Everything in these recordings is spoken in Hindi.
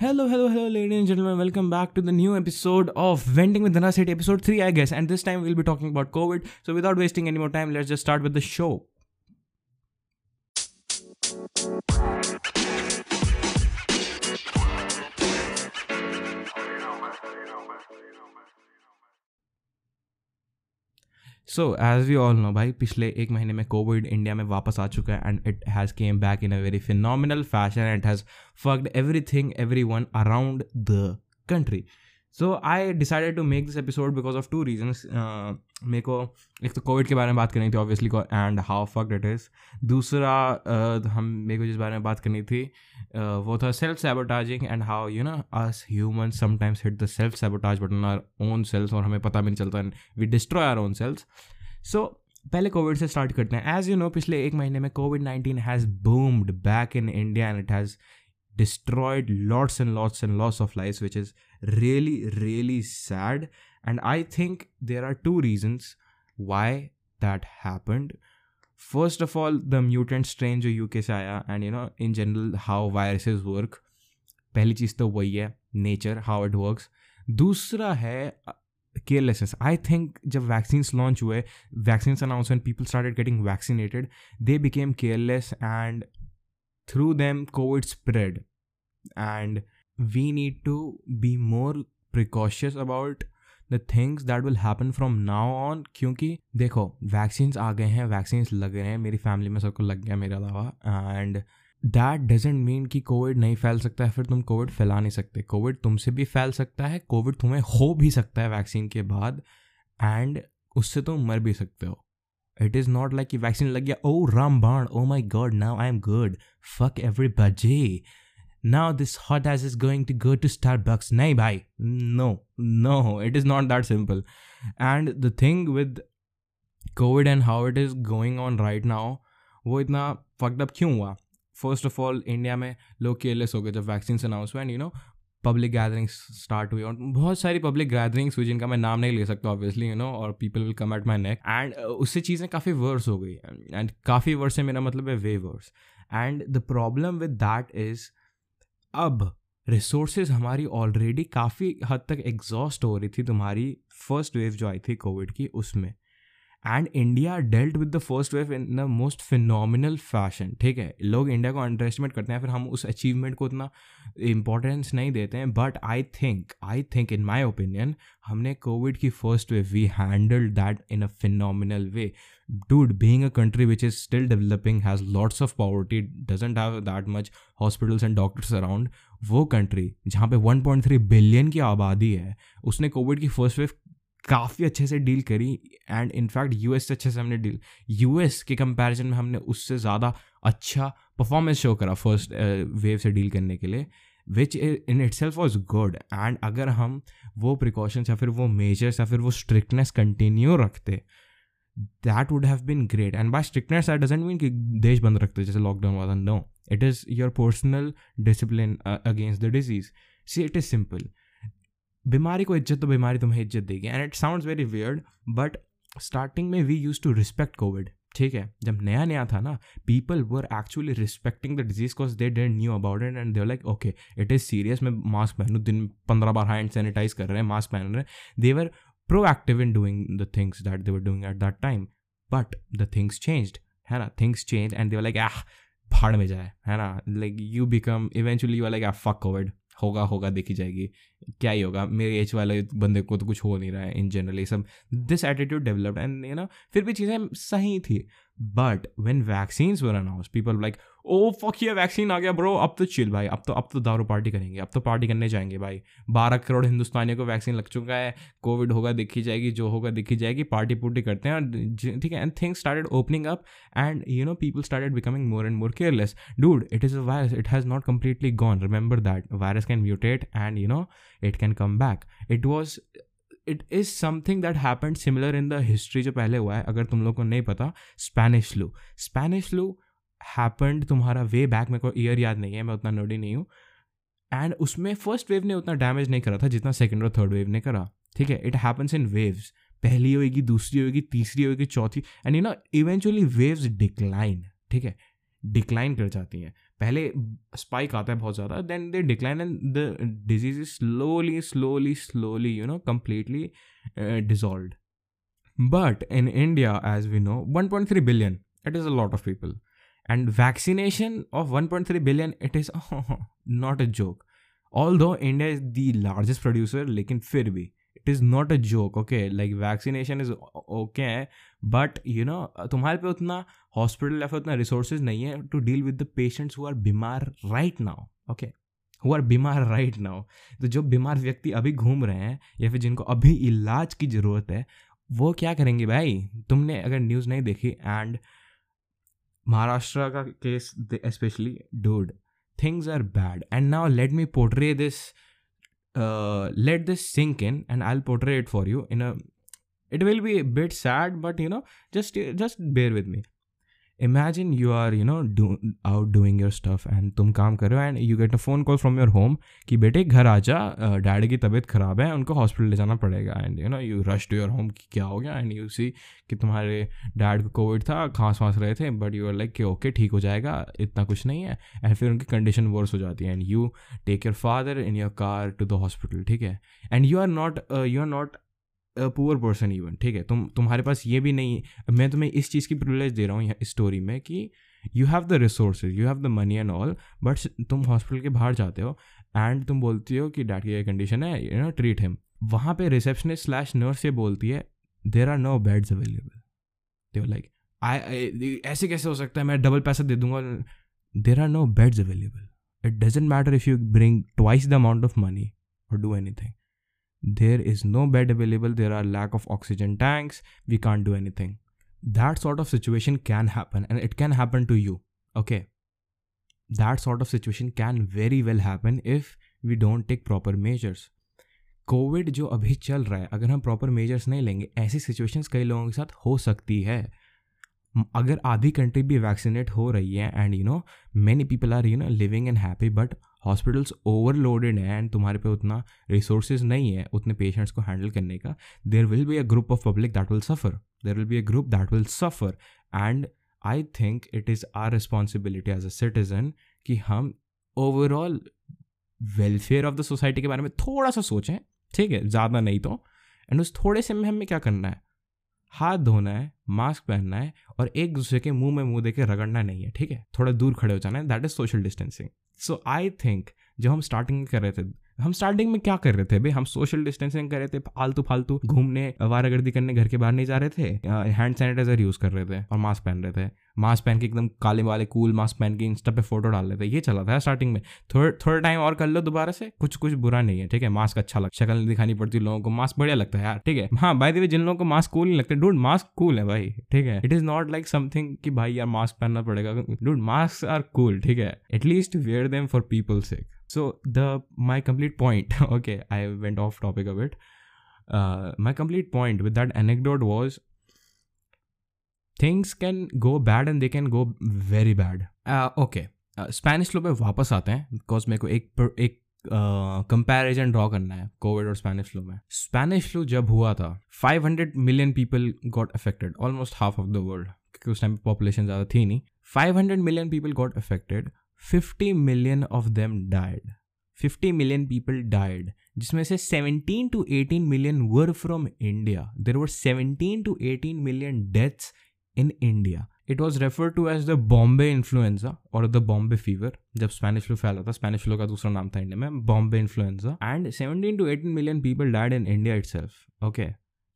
Hello, hello, hello, ladies and gentlemen. Welcome back to the new episode of Venting with Dana City, episode 3, I guess. And this time we'll be talking about COVID. So, without wasting any more time, let's just start with the show. So as we all know भाई, पिछले एक महीने में कोविड इंडिया में वापस आ चुका है and it has come back in a very phenomenal fashion and has fucked everything everyone around the country so I decided to make this episode because of two reasons मेरे को एक तो कोविड के बारे में बात करनी थी obviously and how fucked it is दूसरा uh, हम मेरे को जिस बारे में बात करनी थी uh, वो था self sabotaging and how you know us human sometimes hit the self sabotage button our own selves और हमें पता भी नहीं चलता we destroy our own selves so पहले कोविड से स्टार्ट करते हैं. एज यू नो पिछले एक महीने में Covid nineteen has boomed back in India and it has destroyed lots and lots and lots of lives which is really really sad and i think there are two reasons why that happened first of all the mutant strain जो यूके से आया and you know in general how viruses work पहली चीज़ तो वही है नेचर हाउ इट वर्क्स दूसरा है केयरलेसनेस आई थिंक जब वैक्सीन्स लॉन्च हुए vaccines announce and people started getting vaccinated they became careless and through them covid spread and we need to be more precautious about the things that will happen from now on, क्योंकि देखो वैक्सीन्स आ गए हैं वैक्सीन्स लग रहे हैं, मेरी फैमिली में सबको लग गया मेरे अलावा एंड दैट डजेंट मीन कि कोविड नहीं फैल सकता है, फिर तुम कोविड फैला नहीं सकते। कोविड तुमसे भी फैल सकता है कोविड तुम्हें हो भी सकता है वैक्सीन के बाद एंड उससे तुम मर भी सकते हो। इट इज़ नॉट लाइक कि वैक्सीन लग गया ओ राम बाण ओ my god now I am good fuck everybody now this hot ass is going to go to starbucks. Nahi bhai. No no, it is not that simple. And the thing with covid and how it is going on right now, वो इतना fucked up क्यों हुआ? फ़र्स्ट ऑफ़ ऑल इंडिया में लोग केयरलेस हो गए जब वैक्सीन अनाउंस हुआ and you know public gatherings start हुई और बहुत सारी पब्लिक गैदरिंग्स हुई जिनका मैं नाम नहीं ले सकता ऑब्वियसली यू नो और people will come at my neck and उससे चीज़ें काफ़ी वर्स हो गई। एंड काफ़ी वर्स से मेरा मतलब है way worse and the problem with that is अब रिसोर्सेज हमारी ऑलरेडी काफ़ी हद तक एग्जॉस्ट हो रही थी तुम्हारी फ़र्स्ट वेव जो आई थी कोविड की, उसमें। And India dealt with the first wave in the most phenomenal fashion ठीक है? लोग इंडिया को अंडर एस्टिमेट करते हैं, फिर हम उस अचीवमेंट को उतना इंपॉर्टेंस नहीं देते हैं but I think I think in my opinion हमने कोविड की first wave we handled that in a phenomenal way dude, being a country which is still developing, has lots of poverty, doesn't have that much hospitals and doctors around, वो कंट्री जहाँ पे 1.3 बिलियन की आबादी है, उसने कोविड की फ़र्स्ट वेव काफ़ी अच्छे से डील करी एंड इनफैक्ट यूएस से अच्छे से हमने डील, यूएस के कंपैरिजन में हमने उससे ज़्यादा अच्छा परफॉर्मेंस शो करा फ़र्स्ट वेव से डील करने के लिए which in itself was good and अगर हम वो प्रिकॉशंस या फिर वो मेजर्स या फिर वो स्ट्रिक्टनेस कंटिन्यू रखते that would have been great and by strictness I doesn't mean कि देश बंद रखते जैसे लॉकडाउन वाला no it is your personal discipline against the disease see it is simple बीमारी को इज़्ज़त तो बीमारी तुम्हें इज़्ज़त देगी। And it sounds very weird but starting में we use to respect Covid ठीक है? जब नया नया था ना people were actually respecting the disease cause they didn't knew about it and they're like okay it is serious मैं मास्क पहनूँ, दिन पंद्रह बार हैंड सैनिटाइज कर रहे हैं मास्क पहन रहे हैं. They were proactive in doing the things that they were doing at that time but the things changed है ना? Things change and they were like ah, भाड़ में जाए, है ना? Like you become eventually you are like ah fuck Covid होगा होगा, देखी जाएगी। क्या ही होगा, मेरे एज वाले बंदे को तो कुछ हो नहीं रहा है इन जनरल ये सब। This attitude developed and you know फिर भी चीज़ें सही थी। But when vaccines were announce people like oh fuck ये वैक्सीन आ गया ब्रो अब तो चिल भाई. अब तो अब तो दारू पार्टी करेंगे. अब तो पार्टी करने जाएँगे, भाई. बारह करोड़ हिंदुस्तानियों को वैक्सीन लग चुका है. कोविड होगा, देखी जाएगी, जो होगा, देखी जाएगी. पार्टी पुर्टी करते हैं ठीक है and things started opening up and you know people started becoming more and more careless dude it is a virus it has not completely gone remember that virus can mutate and you know it can come back it was it is something that happened similar in the history जो पहले हुआ है. अगर तुम लोग को नहीं पता Spanish flu Spanish flu happened तुम्हारा वे बैक मेरे को ईयर याद नहीं है, मैं उतना नोडी नहीं हूँ। एंड उसमें फ़र्स्ट वेव ने उतना डैमेज नहीं करा था जितना सेकेंड और थर्ड वेव ने करा, ठीक है? इट हैपन्स इन वेव्स पहली होएगी, दूसरी होएगी, तीसरी होएगी, चौथी and you know eventually waves decline ठीक है? डिक्लाइन कर जाती हैं। पहले स्पाइक आता है बहुत ज़्यादा then they decline and the disease is slowly slowly slowly you know completely dissolve but in India as we know 1.3 billion it is a lot of people. And vaccination of 1.3 billion, it is, not a joke. Although india is the largest producer lekin fir bhi it is not a joke okay like vaccination is okay but you know तुम्हारे पे उतना हॉस्पिटल या फिर उतना रिसोर्सेज नहीं है to deal with the patients who are बीमार right now okay who are बीमार राइट नाउ तो जो बीमार व्यक्ति अभी घूम रहे हैं, या फिर जिनको अभी इलाज की ज़रूरत है, वो क्या करेंगे भाई? तुमने अगर न्यूज़ नहीं देखी and महाराष्ट्र का case specially dude things are bad and now let me portray this uh, let this sink in and i'll portray it for you in a it will be a bit sad but you know just just bear with me Imagine you are you know do, out doing your stuff and तुम काम कर रहे हो and you get a phone call from your home कि बेटे घर आ जा डैडी की तबीयत ख़राब है उनको हॉस्पिटल ले जाना पड़ेगा and you know you rush to your home कि क्या हो गया एंड यू सी कि तुम्हारे डैड को कोविड था खांस वांस रहे थे बट यू आर लाइक कि ओके ठीक हो जाएगा इतना कुछ नहीं है एंड फिर उनकी कंडीशन वर्स हो जाती है and you take your father in your car to the hospital ठीक है? And you are not you are not poor person even ठीक है? तुम, तुम्हारे पास ये भी नहीं, मैं तुम्हें इस चीज़ की प्रिवलेज दे रहा हूँ इस स्टोरी में कि you have the resources you have the money and all but तुम हॉस्पिटल के बाहर जाते हो एंड तुम बोलती हो कि डैड की ये कंडीशन है यू नो ट्रीट हिम वहाँ पे रिसेप्शनिस्ट स्लैश नर्स ये बोलती है there are no beds available they like I ऐसे कैसे हो सकता है? मैं डबल पैसा दे दूँगा. There are no beds available it doesn't matter if you bring twice the amount of money और do anything there is no bed available there are lack of oxygen tanks we can't do anything that sort of situation can happen and it can happen to you okay that sort of situation can very well happen if we don't take proper measures COVID जो अभी चल रहा है अगर हम प्रॉपर मेजर्स नहीं लेंगे ऐसी सिचुएशंस कई लोगों के साथ हो सकती है अगर आधी कंट्री भी वैक्सीनेट हो रही है and you know many people are you know living and happy but hospitals overloaded हैं एंड तुम्हारे पे उतना रिसोर्सेज नहीं है उतने पेशेंट्स को हैंडल करने का there will be a group of public that will suffer there will be a group that will suffer and I think it is our responsibility as a citizen कि हम overall welfare of the society के बारे में थोड़ा सा सोचें, ठीक है? ज़्यादा नहीं तो। एंड उस थोड़े से में हमें क्या करना है? हाथ धोना है मास्क पहनना है और एक दूसरे के मुँह में मुँह देके रगड़ना नहीं है, ठीक है? थोड़ा दूर खड़े हो जाना है। That is social distancing so I think जो हम स्टार्टिंग कर रहे थे, हम स्टार्टिंग में क्या कर रहे थे? भाई, हम सोशल डिस्टेंसिंग कर रहे थे, फालतू फालतू घूमने वारागर्दी करने, घर के बाहर नहीं जा रहे थे हैंड सैनिटाइजर यूज़ कर रहे थे, और मास्क पहन रहे थे। मास्क पहन के एकदम काले वाले कूल मास्क पहन के इंस्टा पे फ़ोटो डाल लेते ये चला था स्टार्टिंग में। थोड़ा थोड़ा टाइम और कर लो दोबारा से। कुछ कुछ बुरा नहीं है ठीक है? मास्क अच्छा लगता शक्ल दिखानी पड़ती लोगों को। मास्क बढ़िया लगता है यार ठीक है? हाँ बाय द वे जिन लोगों को मास्क कूल नहीं लगता डूड मास्क कूल है भाई ठीक है? It is not like something कि भाई यार मास्क पहनना पड़ेगा। डूड मास्क आर कूल ठीक है? At least wear them for people sake so the my complete point okay i went off topic a bit. Uh, my complete point with that was things can go bad and they can go very bad okay Spanish flu पे वापस आते हैं बिकॉज़ मेरे को एक एक कंपैरिजन ड्रॉ करना है कोविड और स्पेनिश फ्लू में। स्पेनिश फ्लू जब हुआ था 500 million people got affected almost half of the world क्योंकि उस टाइम पॉपुलेशन ज़्यादा थी नहीं। 500 million people got affected 50 million of them died 50 million people died, जिसमें से 17 to 18 million were from India. There were 17 to 18 million deaths in India. It was referred to as the Bombay influenza or the Bombay fever. जब स्पेनिश फ्लू फैला था स्पेनिश फ्लू का दूसरा नाम था इंडिया में Bombay influenza and 17 to 18 million people died in India itself. Okay.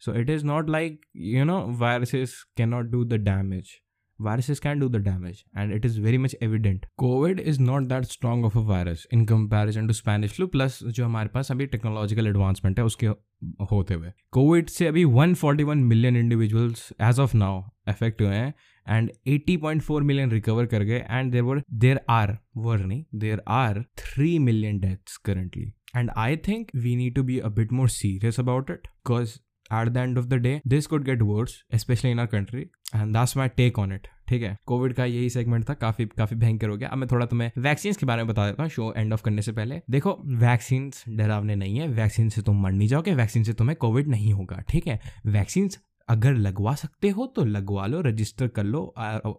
So it is not like, you know, viruses cannot do the damage. viruses can do the damage and it is very much evident covid is not that strong of a virus in comparison to spanish flu plus जो हमारे पास अभी टेक्नोलॉजिकल एडवांसमेंट है उसके होते हुए कोविड से अभी 141 million individuals as of now affect हुए हैं एंड 80.4 मिलियन रिकवर कर गए and there were there are वर नहीं there are three million deaths currently and i think we need to be a bit more serious about it because at the end of the day this could get worse especially in our country and that's my take on it ठीक है? कोविड का यही सेगमेंट था, काफ़ी काफ़ी भयंकर हो गया। अब मैं थोड़ा तुम्हें वैक्सीन के बारे में बता देता हूँ शो एंड ऑफ़ करने से पहले। देखो वैक्सीन डरावने नहीं है वैक्सीन से तुम मर नहीं जाओगे वैक्सीन से तुम्हें कोविड नहीं होगा, ठीक है? वैक्सीन अगर लगवा सकते हो तो लगवा लो रजिस्टर कर लो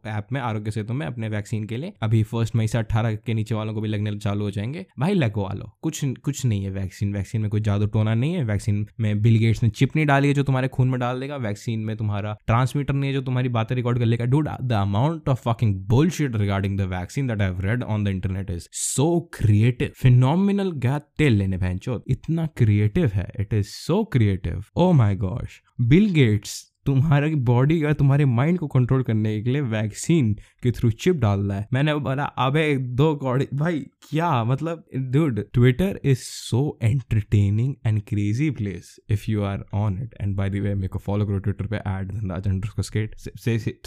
ऐप में, आरोग्य सेतु में, अपने वैक्सीन के लिए। अभी फ़र्स्ट मई से अट्ठारह के नीचे वालों को भी लगने चालू हो जाएँगे। भाई, लगवा लो। कुछ कुछ नहीं है वैक्सीन वैक्सीन में कोई जादू टोना नहीं है। वैक्सीन में बिल गेट्स ने चिप नहीं डाली है जो तुम्हारे खून में डाल देगा। वैक्सीन में तुम्हारा ट्रांसमीटर नहीं है जो तुम्हारी बातें रिकॉर्ड कर लेगा। Dude the amount of fucking bullshit regarding the vaccine that I read on the internet is so creative phenomenal गया तेल लेने, बहन इतना क्रिएटिव है। It is so creative oh my gosh Bill Gates तुम्हारी बॉडी का तुम्हारे माइंड को कंट्रोल करने के लिए वैक्सीन के थ्रू चिप डाल रहा है। मैंने बोला, अबे, दो कौड़ी भाई, क्या? मतलब dude Twitter is so entertaining and crazy place if you are on it and by the way मेरे को फॉलो करो ट्विटर पे एड धनराज अंडर स्केट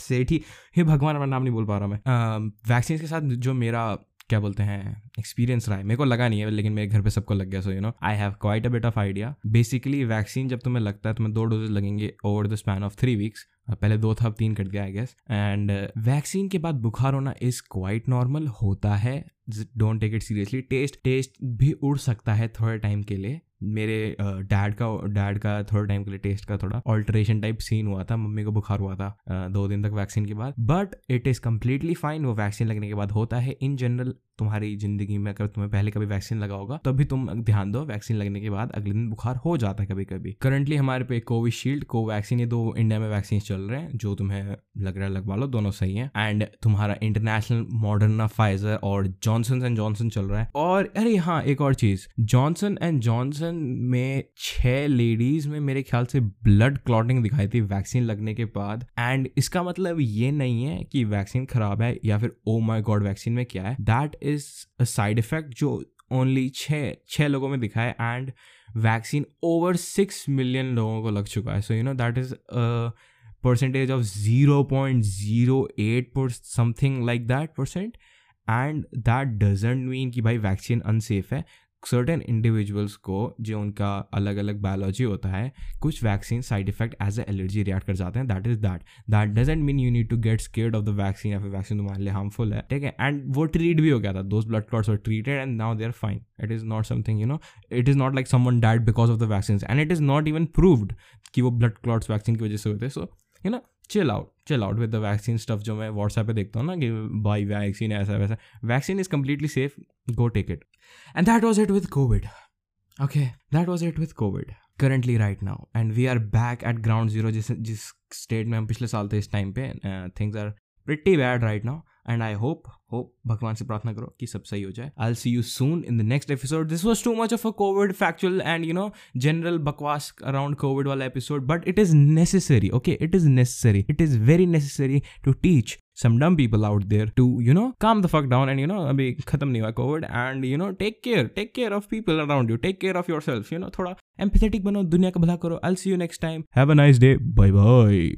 सेठ। हे भगवान, अपना नाम नहीं बोल पा रहा मैं। वैक्सीन के साथ जो मेरा क्या बोलते हैं एक्सपीरियंस रहा है। मेरे को लगा नहीं है, लेकिन मेरे घर पे सबको लग गया so you know I have quite a bit of idea basically vaccine जब तुम्हें लगता है, तुम्हें दो डोजेज लगेंगे over the span of three weeks पहले दो था, अब तीन कट गया आई गेस एंड वैक्सीन के बाद बुखार होना इज़ क्वाइट नॉर्मल होता है don't take it seriously test test भी उड़ सकता है थोड़े टाइम के लिए मेरे डैड का डैड का थोड़ा टाइम के लिए टेस्ट का थोड़ा ऑल्ट्रेशन टाइप सीन हुआ था, मम्मी को बुखार हुआ था दो दिन तक वैक्सीन के बाद। But it is completely fine वो वैक्सीन लगने के बाद होता है। इन जनरल तुम्हारी ज़िंदगी में अगर तुम्हें पहले कभी वैक्सीन लगा होगा, तभी तुम ध्यान दो वैक्सीन लगने के बाद अगले दिन बुखार हो जाता है कभी कभी करंटली हमारे पे कोविशील्ड को वैक्सीन ये दो इंडिया में वैक्सीन चल रहे हैं, जो तुम्हें लग रहा है लगवा लो, दोनों सही है। एंड तुम्हारा इंटरनेशनल मॉडर्ना फाइजर और जॉनसन एंड जॉनसन चल रहा है। और अरे हाँ एक और चीज़ जॉनसन एंड जॉनसन में छह लेडीज़ में मेरे ख्याल से ब्लड क्लॉटिंग दिखाई थी वैक्सीन लगने के बाद। एंड इसका मतलब ये नहीं है कि वैक्सीन खराब है या फिर ओ माई गॉड वैक्सीन में क्या है। That is a side effect जो ओनली छः छः लोगों में दिखा है। And vaccine over six million लोगों को लग चुका है। So you know that is percentage of zero point zero eight per something like that percent and that doesn't mean कि भाई वैक्सीन अनसेफ है। सर्टेन इंडिविजुअल्स को जो उनका अलग अलग बायोलॉजी होता है, कुछ vaccine side effect as a allergy react कर जाते हैं that is that that doesn't mean you need to get scared of the vaccine या फिर वैक्सीन तुम्हारे लिए हार्मफुल है, ठीक है? एंड वो ट्रीट भी हो गया था those blood clots were treated and now they are fine it is not something you know it is not like someone died because of the vaccine and it is not even proved कि वो ब्लड क्लॉट्स वैक्सीन की वजह से होते सो यू ना? Chill out chill out with the vaccine stuff जो मैं व्हाट्सएप पे देखता हूँ ना कि भाई वैक्सीन ऐसा वैसा। Vaccine is completely safe go take it and that was it with COVID okay that was it with COVID Currently, right now and we are back at ground zero जिस जिस स्टेट में हम पिछले साल थे इस टाइम पे things are pretty bad right now and I hope hope भगवान से प्रार्थना करो कि सब सही हो जाए। I see you soon in the next episode this was too much of a COVID factual and you know general बकवास अराउंड कोविड वाला episode but it is necessary okay it is necessary it is very necessary to teach some dumb people out there to you know calm the fuck down and you know अभी खत्म नहीं हुआ COVID and you know take care take care of people around you take care of yourself you know थोड़ा एम्पथेटिक बनो, दुनिया का भला करो. I see you next time have a nice day bye bye